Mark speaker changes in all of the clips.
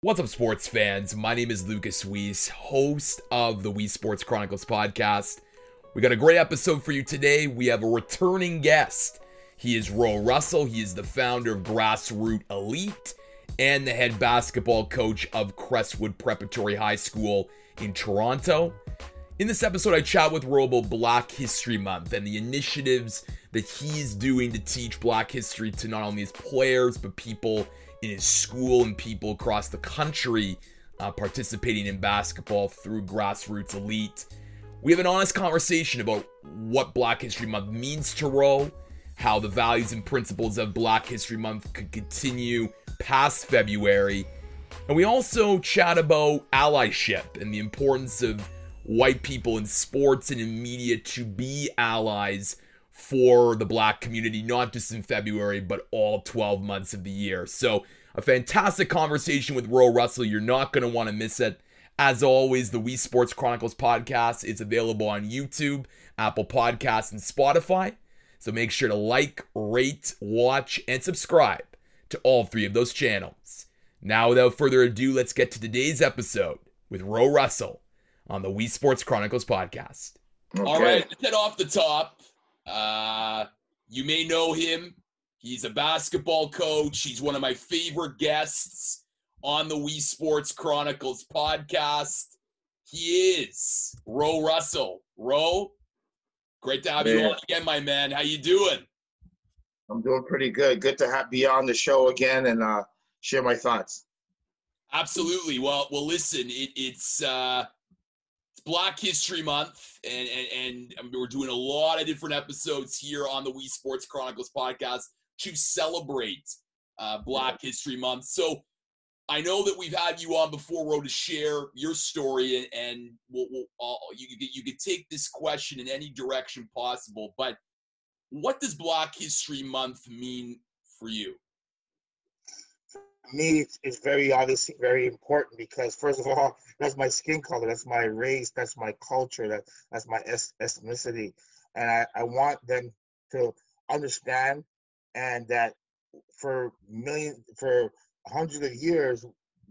Speaker 1: What's up, sports fans? My name is Lucas Weiss, host of the Weiss Sports Chronicles podcast. We got a great episode for you today. We have a returning guest. He is Ro Russell. He is the founder of Grassroot Elite and the head basketball coach of Crestwood Preparatory High School in Toronto. In this episode, I chat with Ro about Black History Month and the initiatives that he's doing to teach Black history to not only his players, but people in his school and people across the country uh, participating in basketball through Grassroots Elite. We have an honest conversation about what Black History Month means to Ro, how the values and principles of Black History Month could continue past February. And we also chat about allyship and the importance of white people in sports and in media to be allies for the black community, not just in February, but all 12 months of the year. So, a fantastic conversation with Ro Russell. You're not going to want to miss it. As always, the Weiss Sports Chronicles podcast is available on YouTube, Apple Podcasts, and Spotify. So make sure to like, rate, watch, and subscribe to all three of those channels. Now, without further ado, let's get to today's episode with Ro Russell on the Weiss Sports Chronicles podcast. Okay. All right, let's head off the top. Uh, you may know him. He's a basketball coach. He's one of my favorite guests on the Weiss Sports Chronicles podcast. He is Ro Russell. Ro, great to have man. you on again, my man. How you doing?
Speaker 2: I'm doing pretty good. Good to have, be on the show again and uh, share my thoughts.
Speaker 1: Absolutely. Well, well, listen, it, it's uh, Black History Month, and, and, and we're doing a lot of different episodes here on the Weiss Sports Chronicles podcast to celebrate uh, Black History Month. So I know that we've had you on before, Ro, to share your story, and, and we'll, we'll, uh, you, you could take this question in any direction possible. But what does Black History Month mean for you?
Speaker 2: Me, it's, it's, very obviously very important because first of all, that's my skin color, that's my race, that's my culture, that that's my ethnicity, and I, I want them to understand and that for million for hundreds of years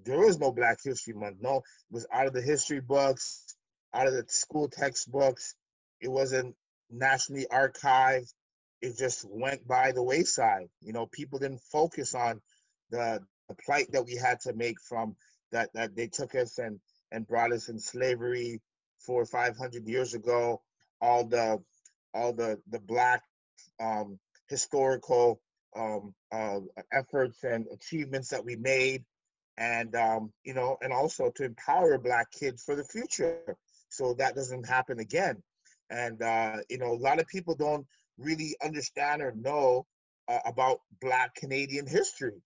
Speaker 2: there is no Black History Month. No, it was out of the history books, out of the school textbooks. It wasn't nationally archived. It just went by the wayside. You know, people didn't focus on the the plight that we had to make from that that they took us and and brought us in slavery four or five hundred years ago. All the all the the black um, historical um, uh, efforts and achievements that we made, and um, you know, and also to empower black kids for the future, so that doesn't happen again. And uh, you know, a lot of people don't really understand or know uh, about Black Canadian history,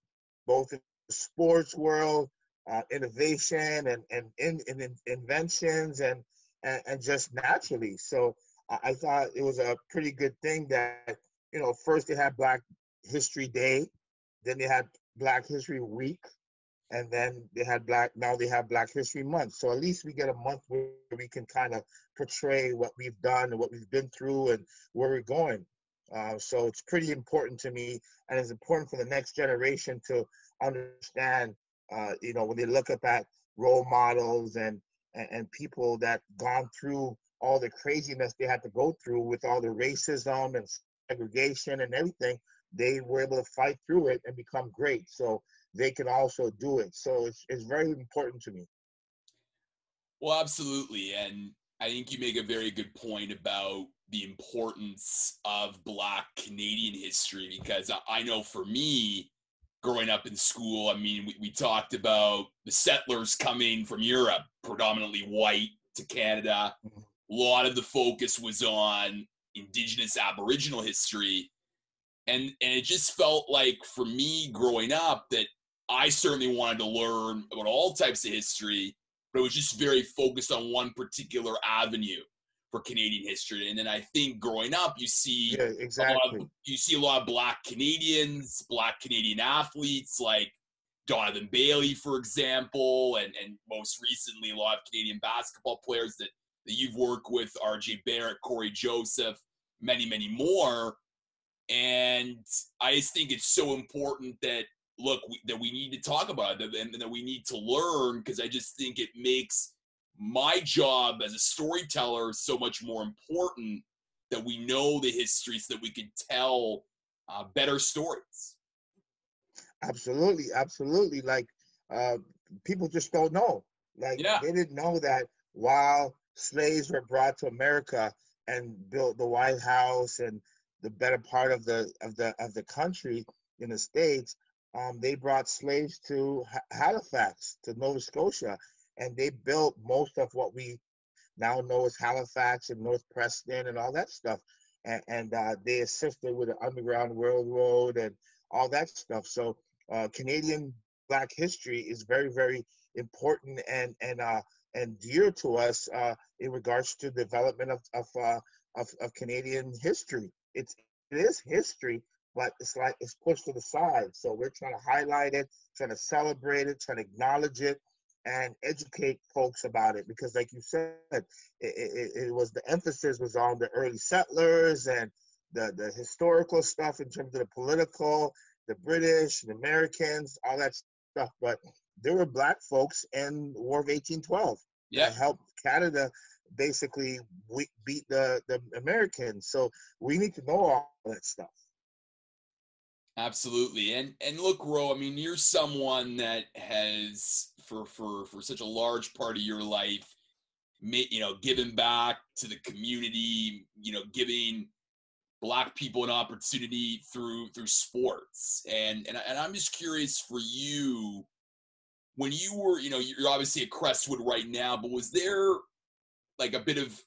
Speaker 2: both sports world, uh, innovation and, and, and, and inventions and, and, and, just naturally. So I thought it was a pretty good thing that, you know, first they had Black History Day, then they had Black History Week, and then they had Black, now they have Black History Month. So at least we get a month where we can kind of portray what we've done and what we've been through and where we're going. Uh, so it's pretty important to me, and it's important for the next generation to understand. Uh, you know, when they look up at role models and, and and people that gone through all the craziness they had to go through with all the racism and segregation and everything, they were able to fight through it and become great. So they can also do it. So it's it's very important to me.
Speaker 1: Well, absolutely, and I think you make a very good point about the importance of Black Canadian history because I know for me, growing up in school, I mean, we, we talked about the settlers coming from Europe, predominantly white, to Canada. Mm-hmm. A lot of the focus was on Indigenous Aboriginal history. And, and it just felt like for me growing up that I certainly wanted to learn about all types of history, but it was just very focused on one particular avenue for Canadian history. And then I think growing up, you see
Speaker 2: yeah, exactly.
Speaker 1: Of, you see a lot of Black Canadians, Black Canadian athletes like Donovan Bailey, for example, and and most recently a lot of Canadian basketball players that that you've worked with, R.J. Barrett, Cory Joseph, many many more. And I just think it's so important that look we, that we need to talk about it and, and that we need to learn because I just think it makes my job as a storyteller is so much more important that we know the histories so that we can tell uh, better stories.
Speaker 2: Absolutely, absolutely. Like uh, people just don't know. Like yeah. they didn't know that while slaves were brought to America and built the White House and the better part of the of the of the country in the states, um, they brought slaves to Halifax, to Nova Scotia, and they built most of what we now know as Halifax and North Preston and all that stuff. And, and uh, they assisted with the Underground Railroad and all that stuff. So uh, Canadian Black history is very, very important and and uh, and dear to us uh, in regards to development of of, uh, of, of Canadian history. It's it is history, but it's like it's pushed to the side. So we're trying to highlight it, trying to celebrate it, trying to acknowledge it, and educate folks about it. Because, like you said, it, it, it was the emphasis was on the early settlers and the the historical stuff in terms of the political, the British, the Americans, all that stuff. But there were black folks in the War of 1812 yeah. that helped Canada basically beat the, the Americans. So we need to know all that stuff.
Speaker 1: Absolutely. And and look, Ro, I mean, you're someone that has for for for such a large part of your life, you know, given back to the community, you know, giving black people an opportunity through through sports. And and, and I'm just curious for you, when you were, you know, you're obviously at Crestwood right now, but was there like a bit of,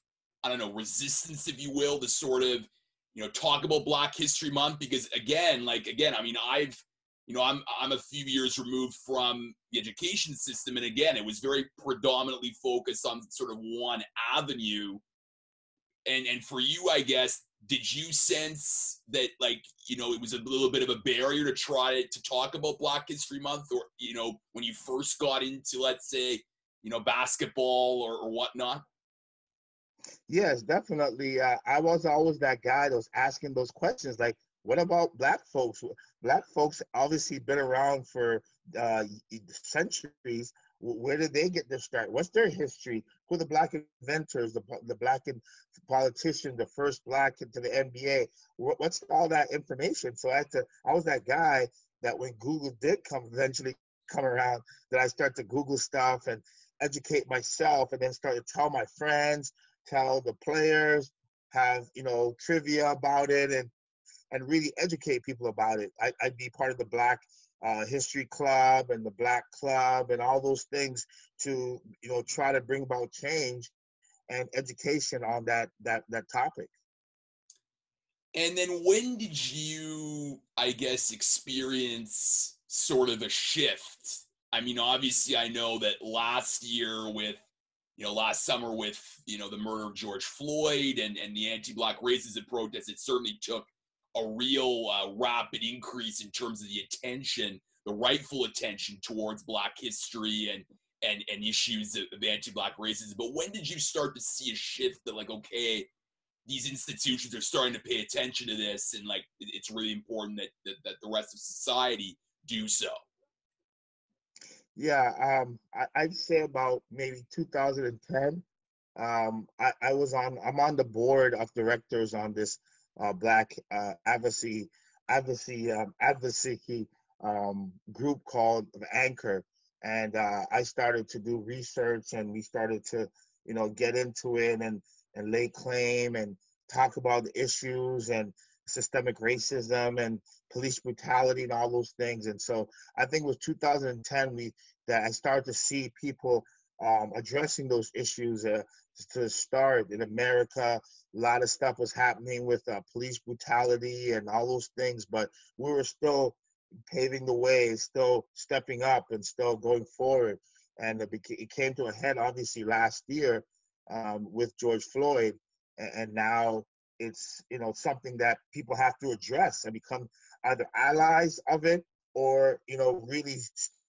Speaker 1: I don't know, resistance, if you will, to sort of, you know, talk about Black History Month? Because again, like again, I mean, I've, you know, I'm I'm a few years removed from the education system, and again, it was very predominantly focused on sort of one avenue. And and for you, I guess, did you sense that like you know it was a little bit of a barrier to try to talk about black history month or you know when you first got into let's say you know basketball or, or whatnot
Speaker 2: yes definitely uh, i was always that guy that was asking those questions like what about black folks black folks obviously been around for uh, centuries where did they get their start? What's their history? Who the black inventors, the the black politician, the first black into the NBA? What's all that information? So I had to. I was that guy that when Google did come eventually come around, that I start to Google stuff and educate myself, and then start to tell my friends, tell the players, have you know trivia about it, and and really educate people about it. I, I'd be part of the Black uh, History Club and the Black Club and all those things to you know try to bring about change and education on that that that topic.
Speaker 1: And then when did you, I guess, experience sort of a shift? I mean, obviously, I know that last year with, you know, last summer with, you know, the murder of George Floyd and, and the anti-black racism protests, it certainly took a real uh, rapid increase in terms of the attention, the rightful attention towards Black history and and and issues of, anti-Black racism. But when did you start to see a shift that like, okay, these institutions are starting to pay attention to this, and like it's really important that that, that the rest of society do so?
Speaker 2: Yeah, um, I, I'd say about maybe 2010. Um, I, I was on. I'm on the board of directors on this uh, Black uh, advocacy advocacy um, advocacy um, group called Anchor, and uh, I started to do research, and we started to you know get into it and and lay claim and talk about issues and systemic racism and police brutality and all those things. And so I think it was 2010 we that I started to see people um, addressing those issues uh, to start in America. A lot of stuff was happening with uh, police brutality and all those things, but we were still paving the way, still stepping up, and still going forward. And it, it came to a head, obviously, last year um, with George Floyd, and now it's you know something that people have to address and become either allies of it or you know really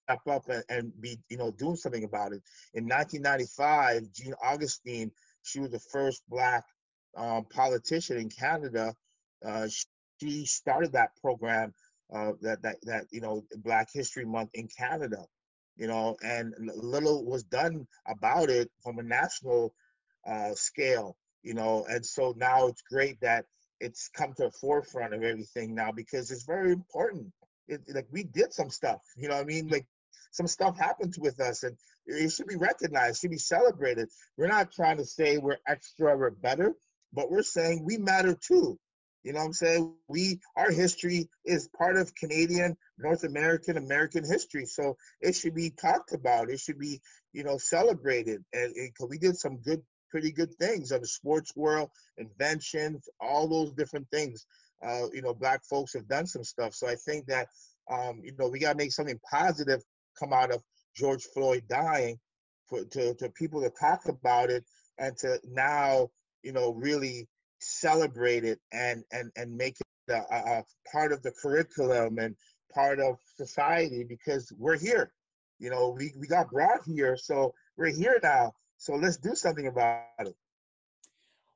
Speaker 2: step up and, and be, you know, doing something about it. In 1995, Jean Augustine, she was the first black um, politician in Canada. Uh, she started that program uh, that that that you know Black History Month in Canada, you know, and little was done about it from a national uh, scale, you know, and so now it's great that it's come to the forefront of everything now because it's very important. It, like we did some stuff, you know, I mean, like some stuff happens with us, and it should be recognized, should be celebrated. We're not trying to say we're extra, we're better, but we're saying we matter too. You know what I'm saying? We our history is part of Canadian, North American, American history. So it should be talked about. It should be, you know, celebrated. And because we did some good, pretty good things on the sports world, inventions, all those different things. Uh, you know, black folks have done some stuff. So I think that um, you know, we gotta make something positive come out of George Floyd dying for to, to people to talk about it and to now, you know, really celebrate it and and and make it a, a part of the curriculum and part of society because we're here. You know, we, we got brought here, so we're here now. So let's do something about it.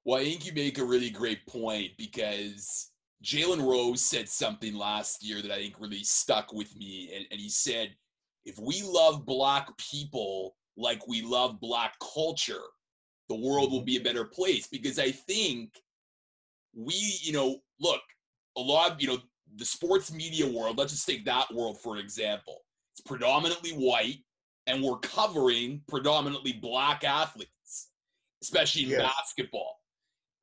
Speaker 1: Well, I think you make a really great point because Jalen Rose said something last year that I think really stuck with me. And, and he said, if we love Black people like we love Black culture, the world will mm-hmm. be a better place. Because I think we, you know, look, a lot of, you know, the sports media world, let's just take that world for an example. It's predominantly white, and we're covering predominantly black athletes, especially in yes. basketball.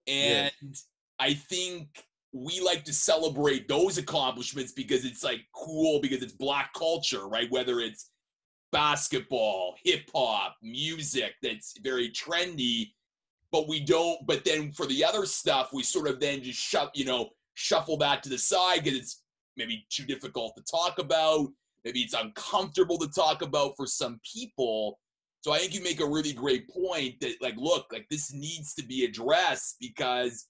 Speaker 1: And yes. I think we like to celebrate those accomplishments because it's like cool because it's black culture, right? Whether it's basketball, hip hop, music that's very trendy but we don't. But then for the other stuff, we sort of then just shut, you know, shuffle that to the side because it's maybe too difficult to talk about. Maybe it's uncomfortable to talk about for some people. So I think you make a really great point that, like, look, like this needs to be addressed because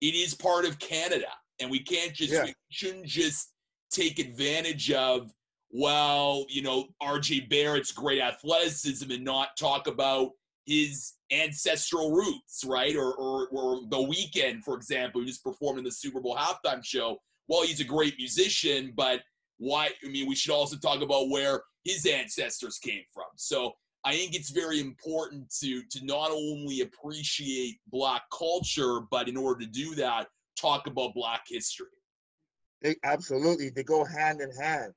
Speaker 1: it is part of Canada, and we can't just yeah. we shouldn't just take advantage of well, you know, RJ Barrett's great athleticism and not talk about his ancestral roots, right? Or, or, or The Weeknd, for example, who just performed in the Super Bowl halftime show. Well, he's a great musician, but why? I mean, we should also talk about where his ancestors came from. So I think it's very important to to not only appreciate Black culture, but in order to do that, talk about Black history.
Speaker 2: They, absolutely, they go hand in hand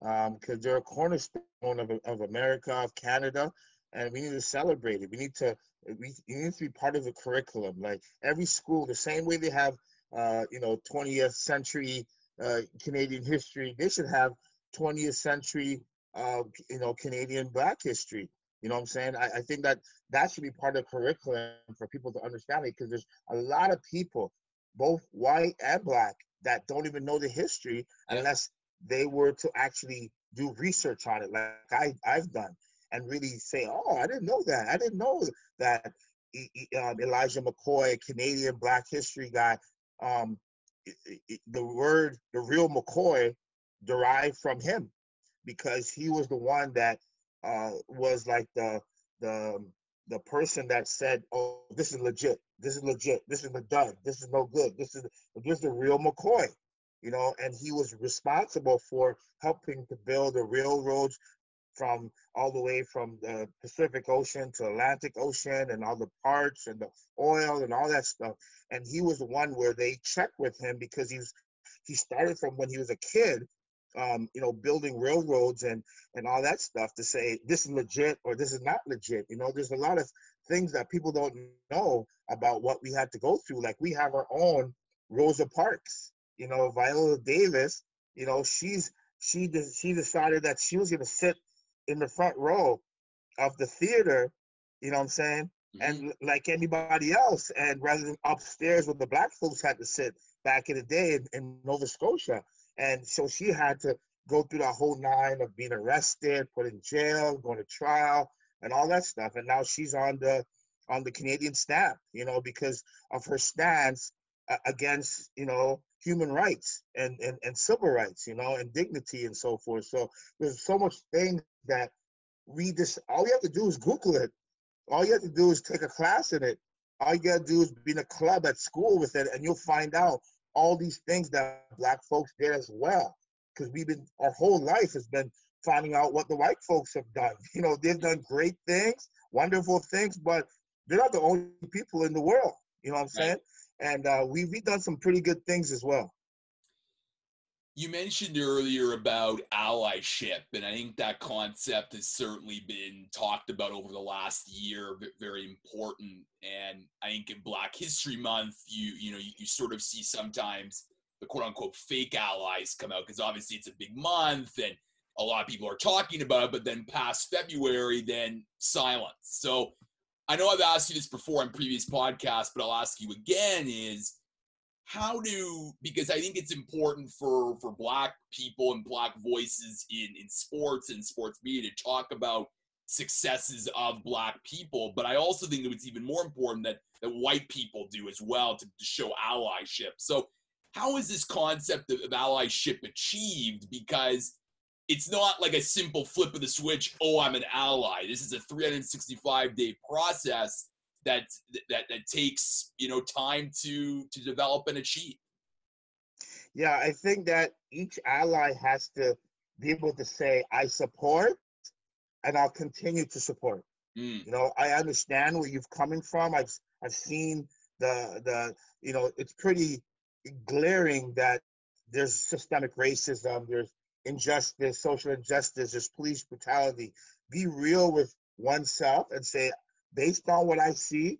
Speaker 2: because um, they're a cornerstone of, of America, of Canada, and we need to celebrate it. We need to we it needs to be part of the curriculum. Like every school, the same way they have uh, you know 20th century uh, Canadian history, they should have 20th century uh, you know Canadian Black history. You know what I'm saying? I, I think that that should be part of the curriculum for people to understand it because there's a lot of people, both white and black, that don't even know the history unless they were to actually do research on it, like I, I've done and really say, "Oh, I didn't know that. I didn't know that um, Elijah McCoy, Canadian Black history guy, um, the word, the real McCoy, derived from him because he was the one that uh, was like the the the person that said, "Oh, this is legit. This is legit. This is the dud. This is no good. This is this is the real McCoy." You know, and he was responsible for helping to build the railroads, from all the way from the Pacific Ocean to Atlantic Ocean and all the parts and the oil and all that stuff. And he was the one where they checked with him because he's he started from when he was a kid, um, you know, building railroads and and all that stuff to say this is legit or this is not legit. You know, there's a lot of things that people don't know about what we had to go through. Like we have our own Rosa Parks. You know, Viola Davis. You know, she's she she decided that she was going to sit in the front row of the theater, you know what I'm saying? Mm-hmm. And like anybody else, and rather than upstairs where the black folks had to sit back in the day in, in Nova Scotia. And so she had to go through that whole nine of being arrested, put in jail, going to trial, and all that stuff. And now she's on the on the Canadian staff, you know, because of her stance uh, against, you know, human rights and, and, and civil rights, you know, and dignity and so forth. So there's so much things that we just all you have to do is Google it. All you have to do is take a class in it. All you gotta do is be in a club at school with it, and you'll find out all these things that black folks did as well. because we've been our whole life has been finding out what the white folks have done. You know, they've done great things, wonderful things, but they're not the only people in the world. You know what I'm saying? Right. And uh, we we've done some pretty good things as well.
Speaker 1: You mentioned earlier about allyship, and I think that concept has certainly been talked about over the last year. Very important, and I think in Black History Month, you you know you, you sort of see sometimes the quote unquote fake allies come out because obviously it's a big month and a lot of people are talking about it, but then past February, then silence. So I know I've asked you this before on previous podcasts, but I'll ask you again: is how do because I think it's important for for black people and black voices in in sports and sports media to talk about successes of black people but i also think that it's even more important that that white people do as well to, to show allyship. So how is this concept of, of allyship achieved? Because it's not like a simple flip of the switch oh i'm an ally. This is a 365 day process that that that takes you know time to to develop and achieve.
Speaker 2: Yeah i think that each ally has to be able to say i support and i'll continue to support. Mm. you know i understand where you've coming from. I've i've seen the the you know it's pretty glaring that there's systemic racism there's injustice social injustice there's police brutality. Be real with oneself and say based on what I see,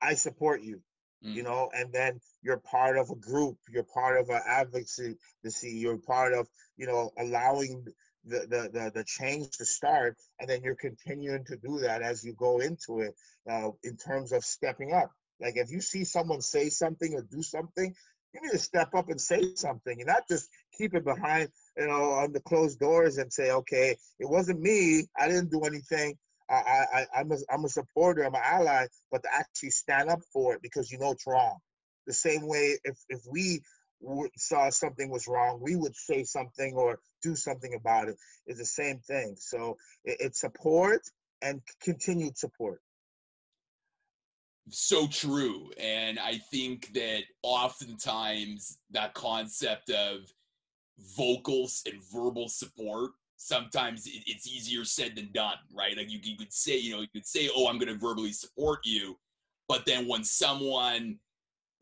Speaker 2: I support you. Mm. You know, and then you're part of a group, you're part of an advocacy, you're part of, you know, allowing the, the, the, the, change to start, and then you're continuing to do that as you go into it uh, in terms of stepping up. Like if you see someone say something or do something, you need to step up and say something and not just keep it behind, you know, on the closed doors and say, okay, it wasn't me, I didn't do anything. I, I, I'm a, I'm a supporter, I'm an ally, but to actually stand up for it because you know it's wrong. The same way, if if we saw something was wrong, we would say something or do something about it. It's the same thing. So it, it's support and continued support.
Speaker 1: So true, and I think that oftentimes that concept of vocals and verbal support sometimes it's easier said than done, right? Like you, you could say, you know, you could say, oh, I'm going to verbally support you. But then when someone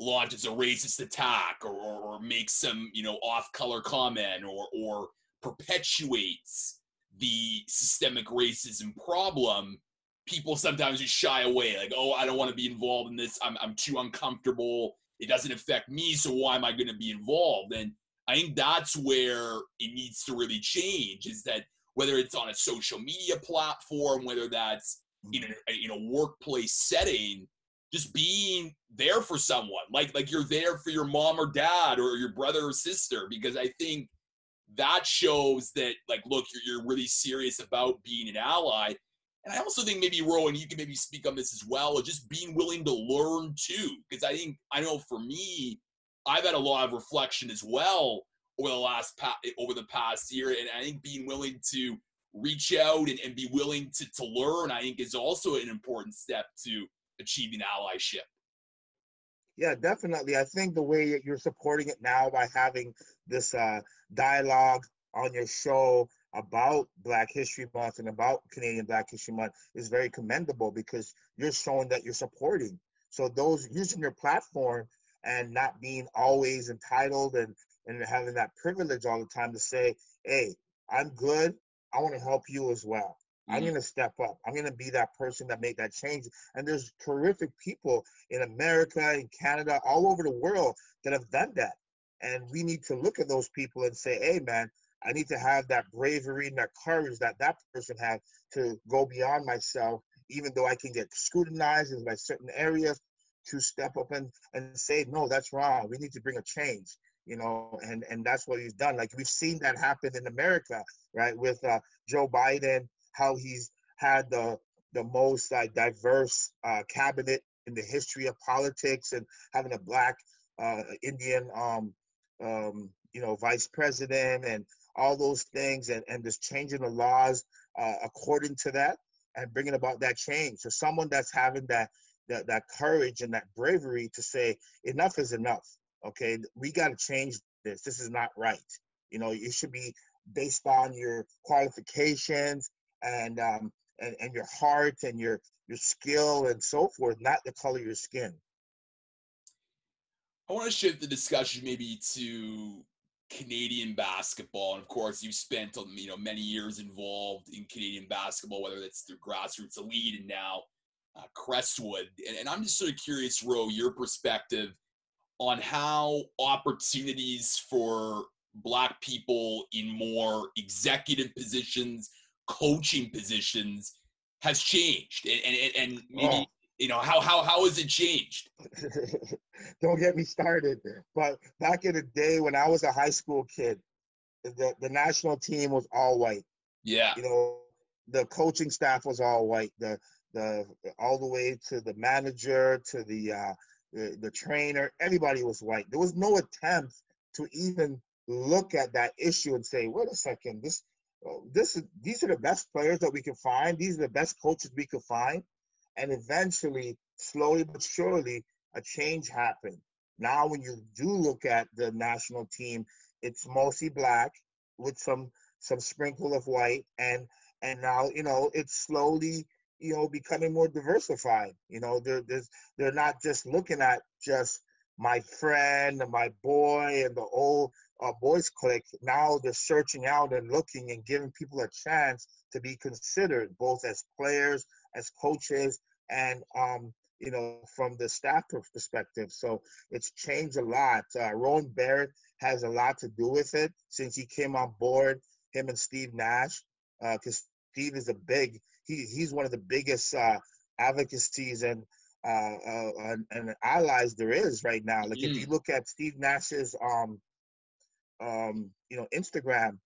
Speaker 1: launches a racist attack or, or, makes some, you know, off color comment or, or perpetuates the systemic racism problem, people sometimes just shy away. Like, oh, I don't want to be involved in this. I'm, I'm too uncomfortable. It doesn't affect me. So why am I going to be involved? And I think that's where it needs to really change is that whether it's on a social media platform, whether that's in mm-hmm. a you know workplace setting, just being there for someone, like like you're there for your mom or dad or your brother or sister, because I think that shows that like look, you're, you're really serious about being an ally. And I also think maybe Rowan, you can maybe speak on this as well, or just being willing to learn too, because I think I know for me, I've had a lot of reflection as well over the last pa- over the past year, and I think being willing to reach out and, and be willing to, to learn, I think, is also an important step to achieving allyship.
Speaker 2: Yeah, definitely. I think the way you're supporting it now by having this uh, dialogue on your show about Black History Month and about Canadian Black History Month is very commendable because you're showing that you're supporting. So those using your platform and not being always entitled and and having that privilege all the time to say, hey, I'm good. I want to help you as well. Mm-hmm. I'm going to step up. I'm going to be that person that make that change. And there's terrific people in America, in Canada, all over the world that have done that. And we need to look at those people and say, hey, man, I need to have that bravery and that courage that that person had to go beyond myself, even though I can get scrutinized in by certain areas to step up and, and say, no, that's wrong. We need to bring a change, you know, and, and that's what he's done. Like we've seen that happen in America, right? With uh, Joe Biden, how he's had the, the most uh, diverse uh, cabinet in the history of politics and having a black uh, Indian, um, um, you know, vice president and all those things and, and just changing the laws uh, according to that and bringing about that change. So someone that's having that that, that courage and that bravery to say enough is enough okay? We got to change this. This is not right. You know, it should be based on your qualifications and um, and, and your heart and your your skill and so forth, not the color of your skin.
Speaker 1: I want to shift the discussion maybe to Canadian basketball, and of course, you spent um, you know many years involved in Canadian basketball, whether that's through grassroots elite and now uh, Crestwood. And, and I'm just sort of curious, Ro, your perspective on how opportunities for Black people in more executive positions, coaching positions, has changed, and and, and maybe. Oh. you know how how how has it changed?
Speaker 2: Don't get me started. But back in the day when i was a high school kid the, the national team was all white.
Speaker 1: Yeah.
Speaker 2: You know the coaching staff was all white. The the all the way to the manager to the uh the, the trainer everybody was white. There was no attempt to even look at that issue and say wait a second this oh, this these are the best players that we can find. These are the best coaches we could find. And eventually, slowly but surely, a change happened. Now, when you do look at the national team, it's mostly black with some some sprinkle of white, and and now you know it's slowly you know becoming more diversified. You know, they're they're not just looking at just my friend and my boy and the old uh, boys clique. Now they're searching out and looking and giving people a chance to be considered both as players as coaches and um, you know from the staff perspective. So it's changed a lot. Uh, Rowan Barrett has a lot to do with it since he came on board. Him and Steve Nash, because uh, Steve is a big. He he's one of the biggest uh, advocacies and uh, uh, and, and, allies there is right now. Like mm. if you look at Steve Nash's um um you know Instagram,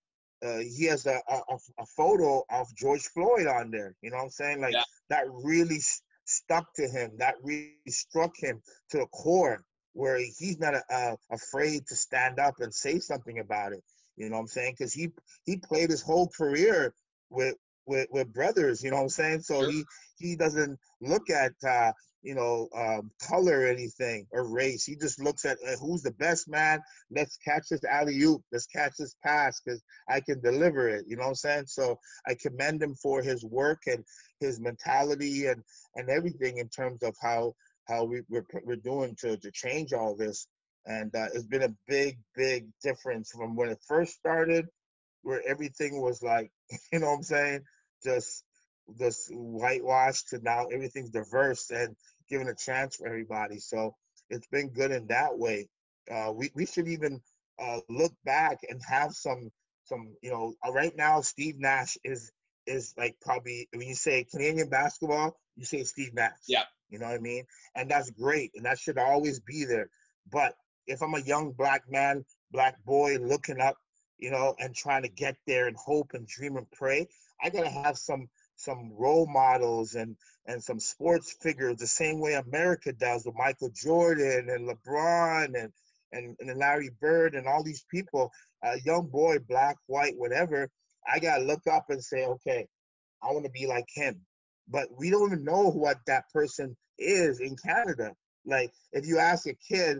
Speaker 2: uh, he has a, a, a photo of George Floyd on there. You know what I'm saying? Like yeah. that really stuck to him. That really struck him to the core, where he's not uh, afraid to stand up and say something about it. You know what I'm saying? Because he he played his whole career with with with brothers. You know what I'm saying? So sure. he he doesn't look at uh, you know, um, color or anything or race. He just looks at uh, who's the best man. Let's catch this alley oop. Let's catch this pass because I can deliver it. You know what I'm saying? So I commend him for his work and his mentality and and everything in terms of how how we, we're we're doing to to change all this. And uh, it's been a big big difference from when it first started, where everything was like, you know what I'm saying, just this whitewashed to now everything's diverse and giving a chance for everybody. So it's been good in that way. Uh, we we should even uh, look back and have some some you know uh, right now Steve Nash is is like probably when you say Canadian basketball, you say Steve Nash.
Speaker 1: Yeah.
Speaker 2: You know what I mean? And that's great, and that should always be there. But if I'm a young black man, black boy looking up, you know, and trying to get there and hope and dream and pray, I gotta have some some role models and and some sports figures the same way America does with Michael Jordan and LeBron and and, and Larry Bird and all these people, a young boy, black, white, whatever, I gotta look up and say, okay, I want to be like him. But we don't even know what that person is in Canada. Like if you ask a kid,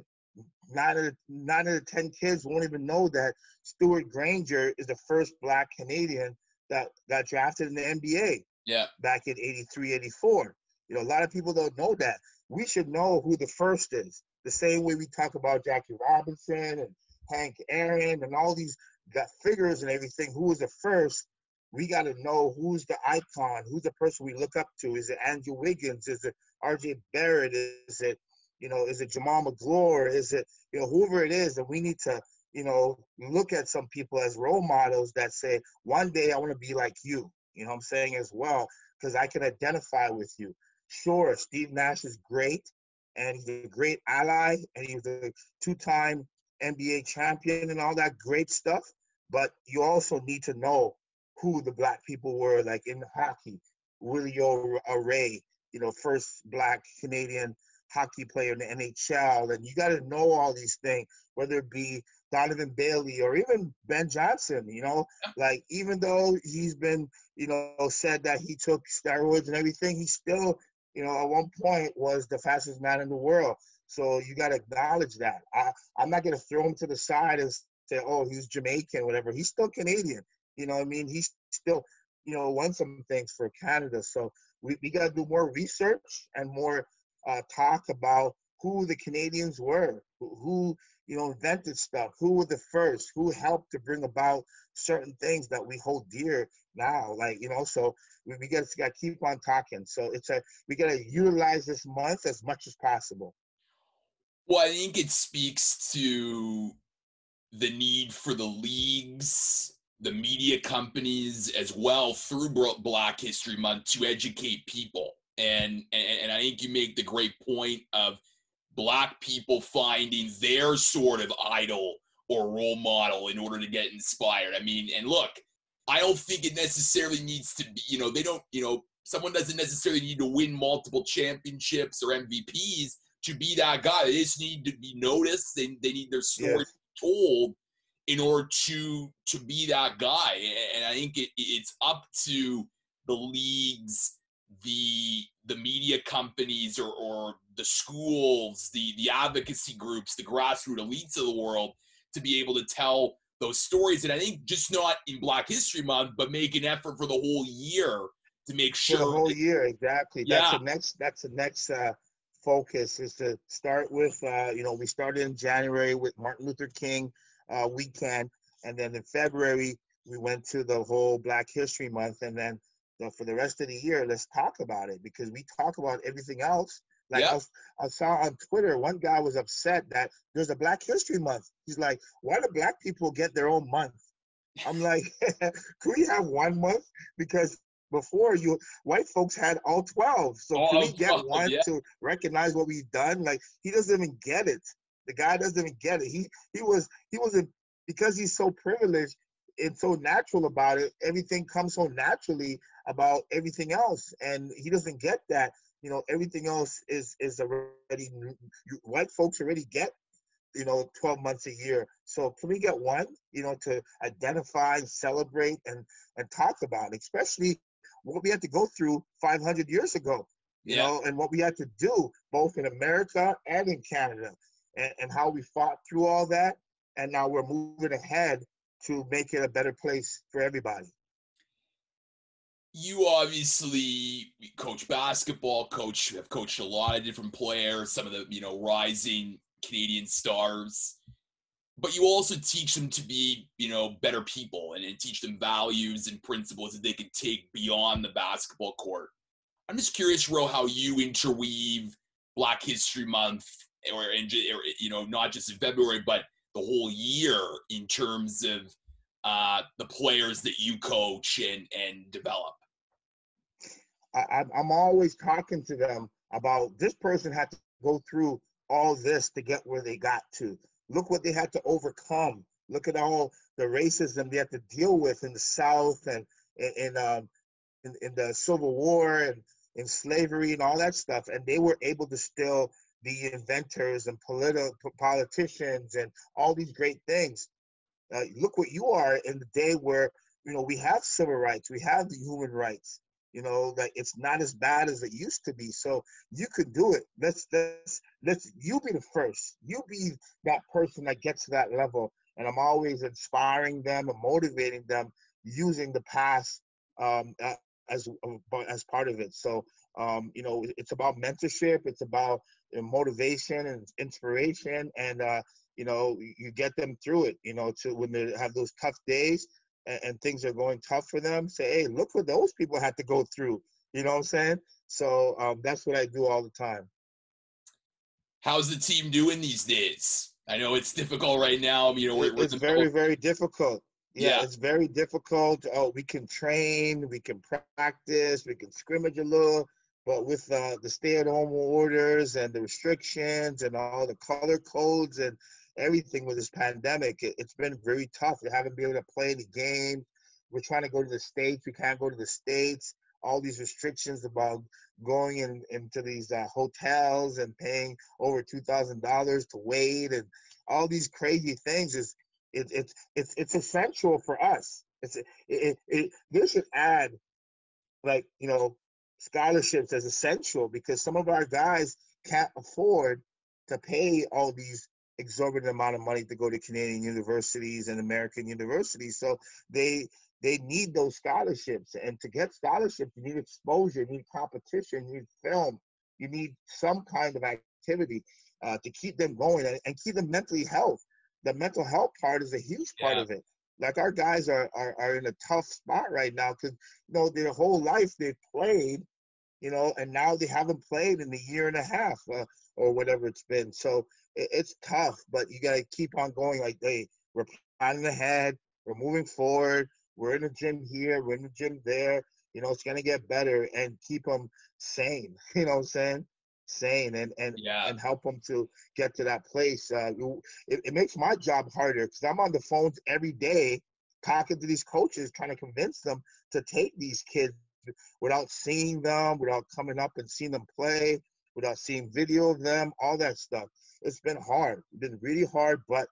Speaker 2: nine of the, nine of the ten kids won't even know that Stewart Granger is the first black Canadian that got drafted in the NBA.
Speaker 1: Yeah.
Speaker 2: Back in 83, 84. You know, a lot of people don't know that. We should know who the first is. The same way we talk about Jackie Robinson and Hank Aaron and all these got figures and everything. Who was the first? We got to know who's the icon, who's the person we look up to. Is it Andrew Wiggins? Is it R.J. Barrett? Is it, you know, is it Jamal Magloire? Is it, you know, whoever it is? that we need to you know, look at some people as role models that say, one day I want to be like you, you know I'm saying, as well, because I can identify with you. Sure, Steve Nash is great, and he's a great ally, and he's a two time NBA champion and all that great stuff. But you also need to know who the black people were, like in hockey, Willie O'Ree, you know, first black Canadian hockey player in the NHL. And you got to know all these things, whether it be Donovan Bailey or even Ben Johnson, you know, like even though he's been, you know, said that he took steroids and everything, he still, you know, at one point was the fastest man in the world. So you got to acknowledge that. I, I'm not going to throw him to the side and say, oh, he's Jamaican, whatever. He's still Canadian. You know what I mean? He's still, you know, won some things for Canada. So we, we got to do more research and more uh, talk about who the Canadians were, who, you know, invented stuff, who were the first, who helped to bring about certain things that we hold dear now. Like, you know, so we, we got to keep on talking. So it's a, we got to utilize this month as much as possible.
Speaker 1: Well, I think it speaks to the need for the leagues, the media companies as well through Black History Month to educate people. And, and and I think you make the great point of black people finding their sort of idol or role model in order to get inspired. I mean, and look, I don't think it necessarily needs to be, you know, they don't, you know, someone doesn't necessarily need to win multiple championships or MVPs to be that guy. They just need to be noticed. They, they need their story yes. told in order to to be that guy. And I think it, it's up to the leagues, the the media companies, or, or the schools, the the advocacy groups, the grassroots elites of the world to be able to tell those stories. And I think just not in Black History Month, but make an effort for the whole year to make sure
Speaker 2: for the whole year exactly. Yeah. That's the next. That's the next. Uh, focus is to start with, uh, you know, we started in January with Martin Luther King uh, weekend, and then in February we went to the whole Black History Month, and then for the rest of the year, let's talk about it because we talk about everything else. Like yep. I, I, saw on Twitter, one guy was upset that there's a Black History Month. He's like, "Why do Black people get their own month?" I'm like, "Can we have one month?" Because before you white folks had all 12 so can we get 12, one yeah. to recognize what we've done like he doesn't even get it the guy doesn't even get it he he was he wasn't because he's so privileged and so natural about it everything comes so naturally about everything else and he doesn't get that you know everything else is is already white folks already get you know 12 months a year so can we get one you know to identify celebrate and and talk about it, especially what we had to go through 500 years ago, you yeah. know, and what we had to do both in America and in Canada, and, and how we fought through all that. And now we're moving ahead to make it a better place for everybody.
Speaker 1: You obviously coach basketball, coach have coached a lot of different players, some of the you know rising Canadian stars but you also teach them to be you know better people and, and, teach them values and principles that they can take beyond the basketball court i'm just curious ro how you interweave black history month or, or you know not just in february but the whole year in terms of uh, the players that you coach and and develop?
Speaker 2: I, i'm always talking to them about this person had to go through all this to get where they got to. Look what they had to overcome. Look at all the racism they had to deal with in the South and in um, in, in the Civil War and in slavery and all that stuff, and they were able to still be inventors and political politicians and all these great things. Uh, look what you are in the day where you know we have civil rights, we have the human rights, you know that it's not as bad as it used to be. So you could do it. Let's let's let's you be the first. You be that person that gets to that level. And i'm always inspiring them and motivating them using the past um, as as part of it. So um, you know it's about mentorship. It's about motivation and inspiration and uh, you know you get them through it you know to when they have those tough days and, and things are going tough for them, say, hey, look what those people had to go through. You know what I'm saying? So um, that's what I do all the time.
Speaker 1: How's the team doing these days? I know it's difficult right now. You know, we're,
Speaker 2: it's we're very, very difficult. Yeah, yeah, it's very difficult. Oh, we can train, we can practice, we can scrimmage a little, but with uh, the stay-at-home orders and the restrictions and all the color codes and everything with this pandemic. It, has been very tough. We haven't been able to play the game. We're trying to go to the states. We can't go to the states. All these restrictions about going in, into these uh, hotels and paying over two thousand dollars to wait, and all these crazy things is it, it, it's it's essential for us. It's it, it, it should add like you know scholarships as essential because some of our guys can't afford to pay all these exorbitant amount of money to go to Canadian universities and American universities. So they they need those scholarships. And to get scholarships, you need exposure, you need competition, you need film, you need some kind of activity uh, to keep them going and, and, keep them mentally health. The mental health part is a huge part yeah. of it. Like our guys are, are are in a tough spot right now because you know their whole life they've played, you know, and now they haven't played in a year and a half uh, or whatever it's been. So it, it's tough, but you got to keep on going. Like, hey, we're planning ahead, we're moving forward, we're in the gym here, we're in the gym there. You know, it's gonna get better and keep them sane. You know what I'm saying? Sane and and yeah. and help them to get to that place. Uh, it, it makes my job harder because I'm on the phones every day talking to these coaches, trying to convince them to take these kids without seeing them, without coming up and seeing them play, without seeing video of them, all that stuff. It's been hard. It's been really hard, but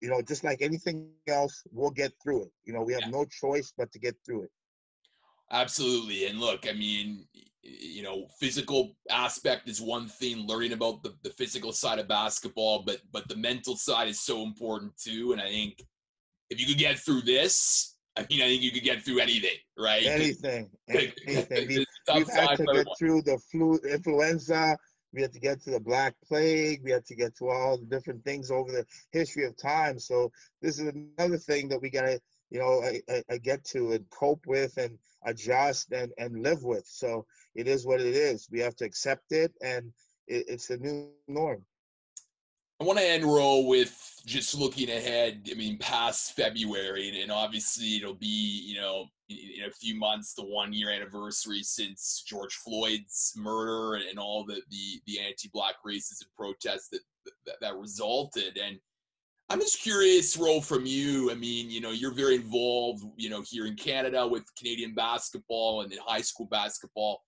Speaker 2: you know, just like anything else, we'll get through it. You know, we have yeah. no choice but to get through it.
Speaker 1: Absolutely. And look, I mean, you know, physical aspect is one thing, learning about the, the physical side of basketball, but but the mental side is so important too. And I think if you could get through this, I mean, I think you could get through anything, right?
Speaker 2: Anything. anything. we, have had to get through the flu, influenza, we had to get to the Black Plague. We had to get to all the different things over the history of time. So this is another thing that we gotta, you know, I, I get to and cope with and adjust and, and live with. So it is what it is. We have to accept it, and it, it's the new norm.
Speaker 1: I want to end roll with just looking ahead. I mean, past February, and, and obviously it'll be you know in, a few months the one year anniversary since George Floyd's murder and all the the, the anti-black races and protests that, that that resulted. And I'm just curious, Ro, from you. I mean, you know, you're very involved, you know, here in Canada with Canadian basketball and in high school basketball.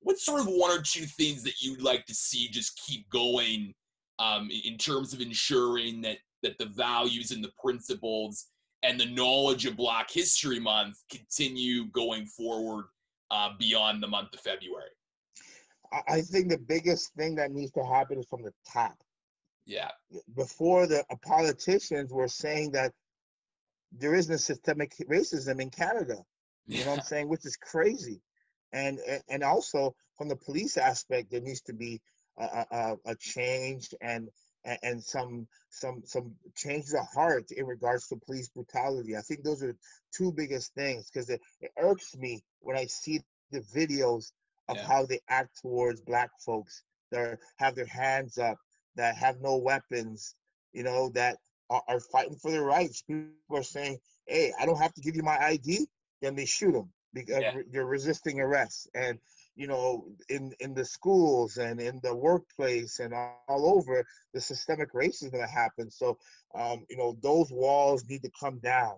Speaker 1: What sort of one or two things that you'd like to see just keep going? um, in terms of ensuring that that the values and the principles and the knowledge of Black History Month continue going forward uh, beyond the month of February?
Speaker 2: I think the biggest thing that needs to happen is from the top.
Speaker 1: Yeah.
Speaker 2: Before the uh, politicians were saying that there isn't a systemic racism in Canada. You yeah. know what I'm saying? Which is crazy. And and also from the police aspect, there needs to be a, a, a change and and some some some changes of heart in regards to police brutality. I think those are two biggest things because it, it, irks me when I see the videos of yeah. how they act towards black folks that have their hands up, that have no weapons, you know, that are, are fighting for their rights. People are saying, "Hey, I don't have to give you my ID," then they shoot them because yeah. they're resisting arrest and you know, in in the schools and in the workplace and all over the systemic racism that happens. So, um, you know, those walls need to come down.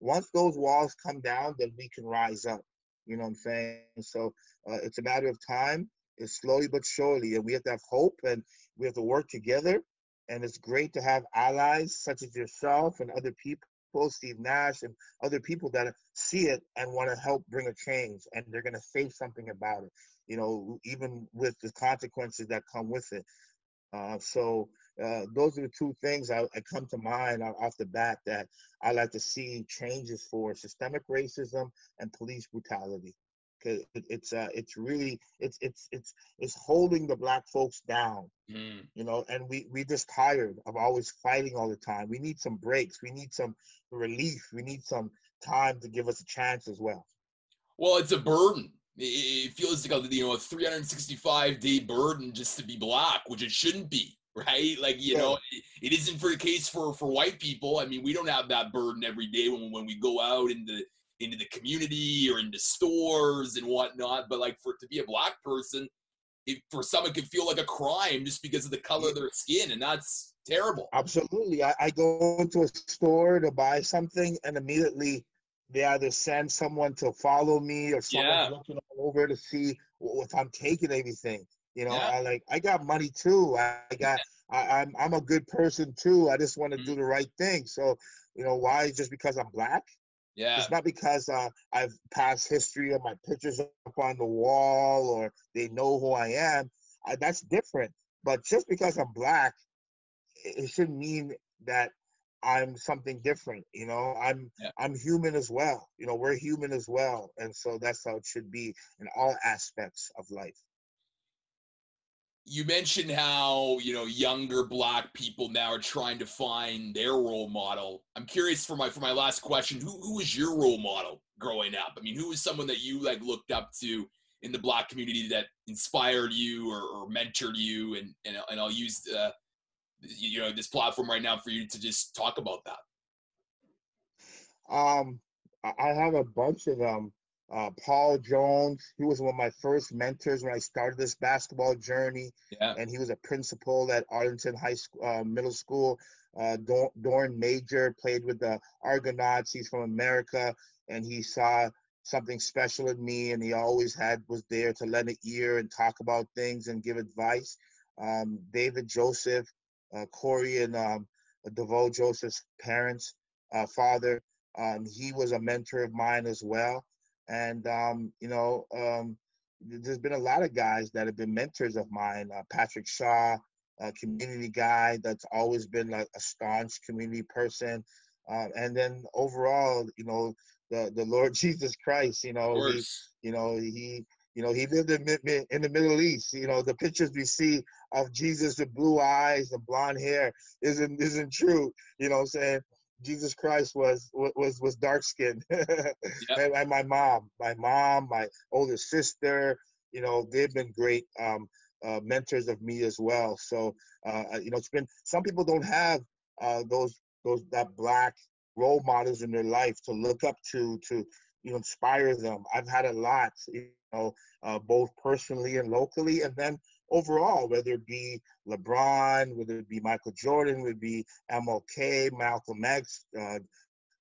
Speaker 2: Once those walls come down, then we can rise up. You know what I'm saying? So uh, it's a matter of time. It's slowly but surely, and we have to have hope and we have to work together. And it's great to have allies such as yourself and other people Steve Nash, and other people that see it and want to help bring a change, and they're going to say something about it. You know, even with the consequences that come with it. Uh, so uh, those are the two things I, I, come to mind off the bat that I like to see changes for systemic racism and police brutality because it's uh, it's really it's it's it's it's holding the black folks down, mm. you know. And we we just tired of always fighting all the time. We need some breaks. We need some relief. We need some time to give us a chance as well.
Speaker 1: Well, it's a burden. It feels like a you know a 365 day burden just to be black, which it shouldn't be, right? Like you yeah. know, it isn't for the case for for white people. I mean, we don't have that burden every day when when we go out into into the community or into stores and whatnot. But like for to be a black person, it, for some it could feel like a crime just because of the color of their skin, and that's terrible.
Speaker 2: Absolutely. I, I go into a store to buy something, and immediately they either send someone to follow me or someone yeah. looking over to see if I'm taking anything. You know, yeah. I like I got money too. I, I got I, am I'm, I'm a good person too. I just want to mm-hmm. do the right thing. So, you know, why just because I'm black?
Speaker 1: Yeah.
Speaker 2: It's not because uh, I've passed history of my pictures up on the wall or they know who I am. I, that's different. But just because I'm black, it shouldn't mean that I'm something different. You know, I'm
Speaker 1: Yeah.
Speaker 2: I'm human as well. You know, we're human as well, and so that's how it should be in all aspects of life.
Speaker 1: You mentioned how you know younger black people now are trying to find their role model. I'm curious for my for my last question who, who was your role model growing up? I mean who was someone that you like looked up to in the black community that inspired you or, or mentored you? And, and and i'll use uh, you know this platform right now for you to just talk about that.
Speaker 2: Um, I have a bunch of them. Uh, Paul Jones, he was one of my first mentors when I started this basketball journey.
Speaker 1: yeah
Speaker 2: and he was a principal at Arlington High School, uh, Middle School. Uh, Dorn Major played with the Argonauts. He's from America, and he saw something special in me, and he always had was there to lend an ear and talk about things and give advice. Um, David Joseph, uh, Cory and um, DeVoe Joseph's parents, uh, father, um, he was a mentor of mine as well. And um, you know, um, there's been a lot of guys that have been mentors of mine. Uh, Patrick Shaw, a community guy that's always been a, a staunch community person. Uh, and then overall, you know, the, the Lord Jesus Christ, you know, he, you know, he, you know, he lived in, in the Middle East. You know, the pictures we see of Jesus with blue eyes and blonde hair isn't isn't true. You know, what I'm saying Jesus Christ was was was dark skinned. and, and my mom, my mom, my older sister, you know, they've been great um, uh, mentors of me as well. So, uh, you know, it's been some people don't have uh, those those that black role models in their life to look up to to you know inspire them. I've had a lot, you know, uh, both personally and locally, and then overall, whether it be LeBron, whether it be Michael Jordan, would be MLK, Malcolm X, uh,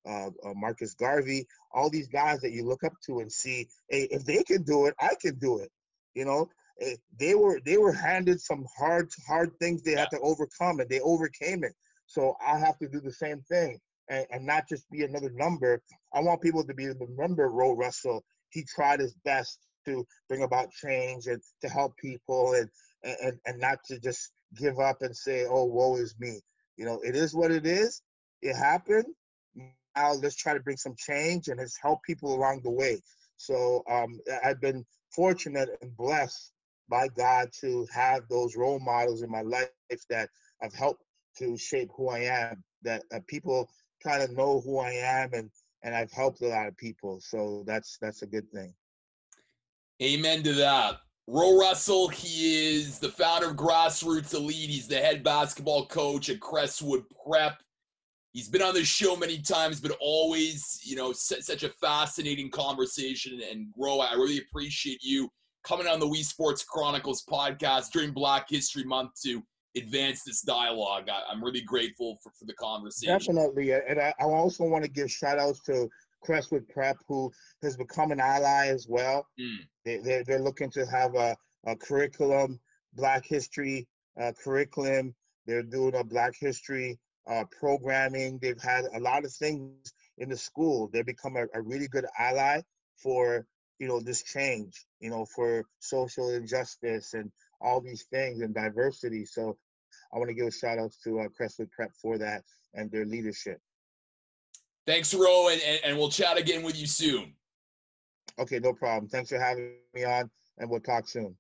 Speaker 2: uh, uh, Marcus Garvey, all these guys that you look up to and see, hey, if they can do it, I can do it. You know, Eh, they were they were handed some hard hard things they had to overcome, and they overcame it. So I have to do the same thing, and, and not just be another number. I want people to be to remember Ro Russell. He tried his best to bring about change and to help people, and and and not to just give up and say, "Oh, woe is me." You know, it is what it is. It happened now let's try to bring some change and it's helped people along the way. So um, I've been fortunate and blessed by God to have those role models in my life that have helped to shape who I am. That uh, people kind of know who I am, and and I've helped a lot of people. So that's that's a good thing.
Speaker 1: Amen to that. Ro Russell, he is the founder of Grassroots Elite. He's the head basketball coach at Crestwood Prep. He's been on this show many times, but always, you know, such a fascinating conversation. And Ro, I really appreciate you coming on the We Sports Chronicles podcast during Black History Month to advance this dialogue. I, I'm really grateful for, for the conversation.
Speaker 2: Definitely, and I, I also want to give shout outs to Crestwood Prep, who has become an ally as well.
Speaker 1: Mm.
Speaker 2: They, they're, they're looking to have a, a curriculum, Black History uh, curriculum. They're doing a Black History uh, programming. They've had a lot of things in the school. They've become a, a really good ally for you know this change. You know for social injustice and all these things and diversity. So I want to give a shout out to uh, Crestwood Prep for that and their leadership.
Speaker 1: Thanks, Ro, and, and, and we'll chat again with you soon.
Speaker 2: Okay, no problem. Thanks for having me on, and we'll talk soon.